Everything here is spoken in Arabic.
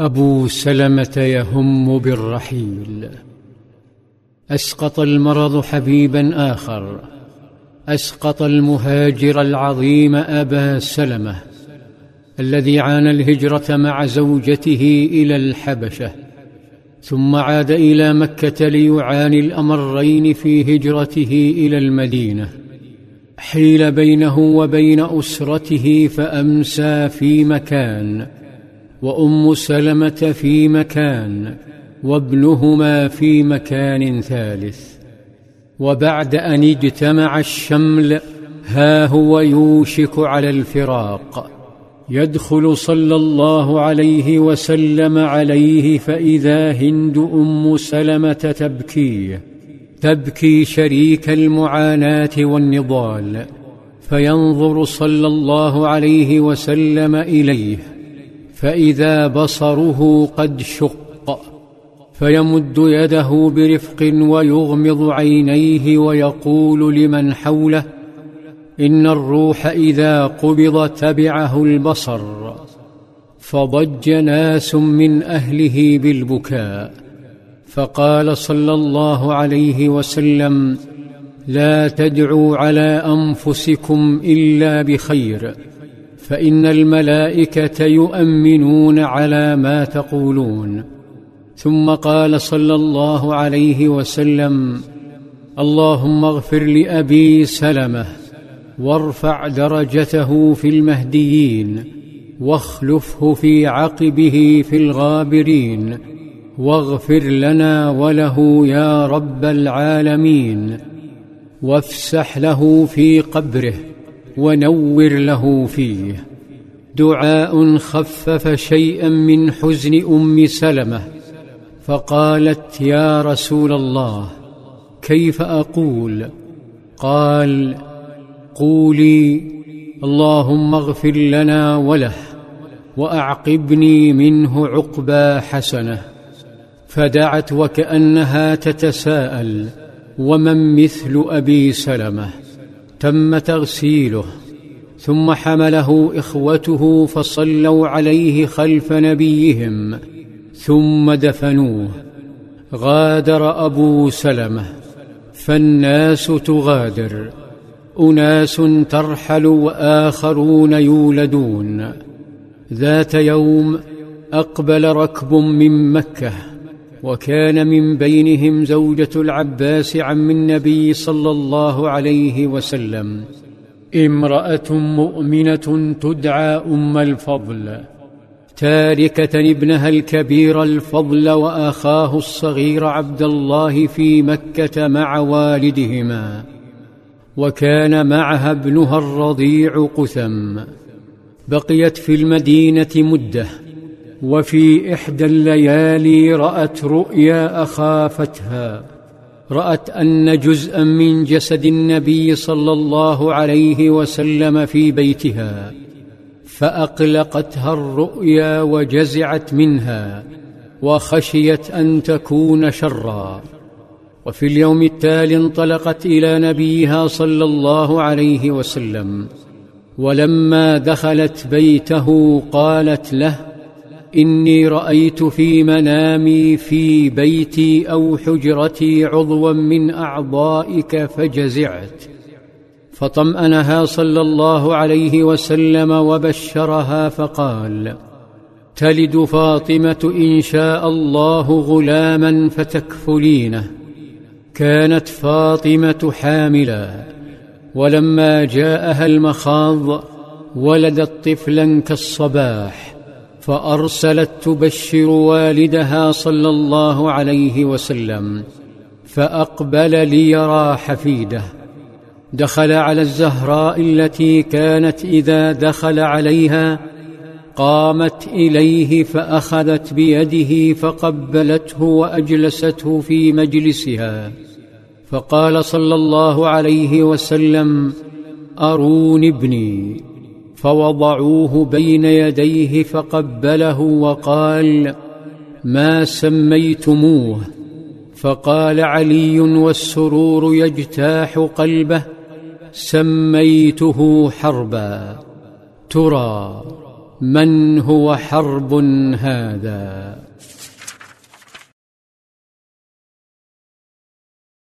أبو سلمة يهم بالرحيل. أسقط المرض حبيبا آخر. أسقط المهاجر العظيم أبا سلمة الذي عانى الهجرة مع زوجته إلى الحبشة ثم عاد إلى مكة ليعاني الأمرين في هجرته إلى المدينة. حيل بينه وبين أسرته فأمسى في مكان. وأم سلمة في مكان وابنهما في مكان ثالث. وبعد أن اجتمع الشمل ها هو يوشك على الفراق. يدخل صلى الله عليه وسلم عليه فإذا هند أم سلمة تبكي تبكي شريك المعاناة والنضال. فينظر صلى الله عليه وسلم إليه. فإذا بصره قد شق فيمد يده برفق ويغمض عينيه ويقول لمن حوله إن الروح إذا قبض تبعه البصر فضج ناس من أهله بالبكاء. فقال صلى الله عليه وسلم لا تدعوا على أنفسكم إلا بخير فإن الملائكة يؤمنون على ما تقولون. ثم قال صلى الله عليه وسلم اللهم اغفر لأبي سلمة وارفع درجته في المهديين واخلفه في عقبه في الغابرين واغفر لنا وله يا رب العالمين وافسح له في قبره ونور له فيه. دعاء خفف شيئا من حزن أم سلمة فقالت يا رسول الله كيف أقول؟ قال قولي اللهم اغفر لنا وله وأعقبني منه عقبى حسنة فدعت وكأنها تتساءل ومن مثل أبي سلمة؟ تم تغسيله ثم حمله إخوته فصلوا عليه خلف نبيهم ثم دفنوه. غادر أبو سلمة فالناس تغادر أناس ترحل وآخرون يولدون. ذات يوم أقبل ركب من مكة. وكان من بينهم زوجة العباس عم النبي صلى الله عليه وسلم. امرأة مؤمنة تدعى أم الفضل. تاركة ابنها الكبير الفضل وأخاه الصغير عبد الله في مكة مع والدهما. وكان معها ابنها الرضيع قثم. بقيت في المدينة مدة. وفي إحدى الليالي رأت رؤيا اخافتها رأت أن جزءا من جسد النبي صلى الله عليه وسلم في بيتها فأقلقتها الرؤيا وجزعت منها وخشيت أن تكون شرا. وفي اليوم التالي انطلقت إلى نبيها صلى الله عليه وسلم ولما دخلت بيته قالت له إني رأيت في منامي في بيتي أو حجرتي عضوا من أعضائك فجزعت. فطمأنها صلى الله عليه وسلم وبشرها فقال تلد فاطمة إن شاء الله غلاما فتكفلينه. كانت فاطمة حاملا. ولما جاءها المخاض ولدت طفلا كالصباح. فأرسلت تبشر والدها صلى الله عليه وسلم فأقبل ليرى حفيده. دخل على الزهراء التي كانت إذا دخل عليها قامت إليه فأخذت بيده فقبلته وأجلسته في مجلسها. فقال صلى الله عليه وسلم ارون ابني. فوضعوه بين يديه فقبله وقال ما سميتموه؟ فقال علي والسرور يجتاح قلبه سميته حربا. ترى من هو حرب هذا؟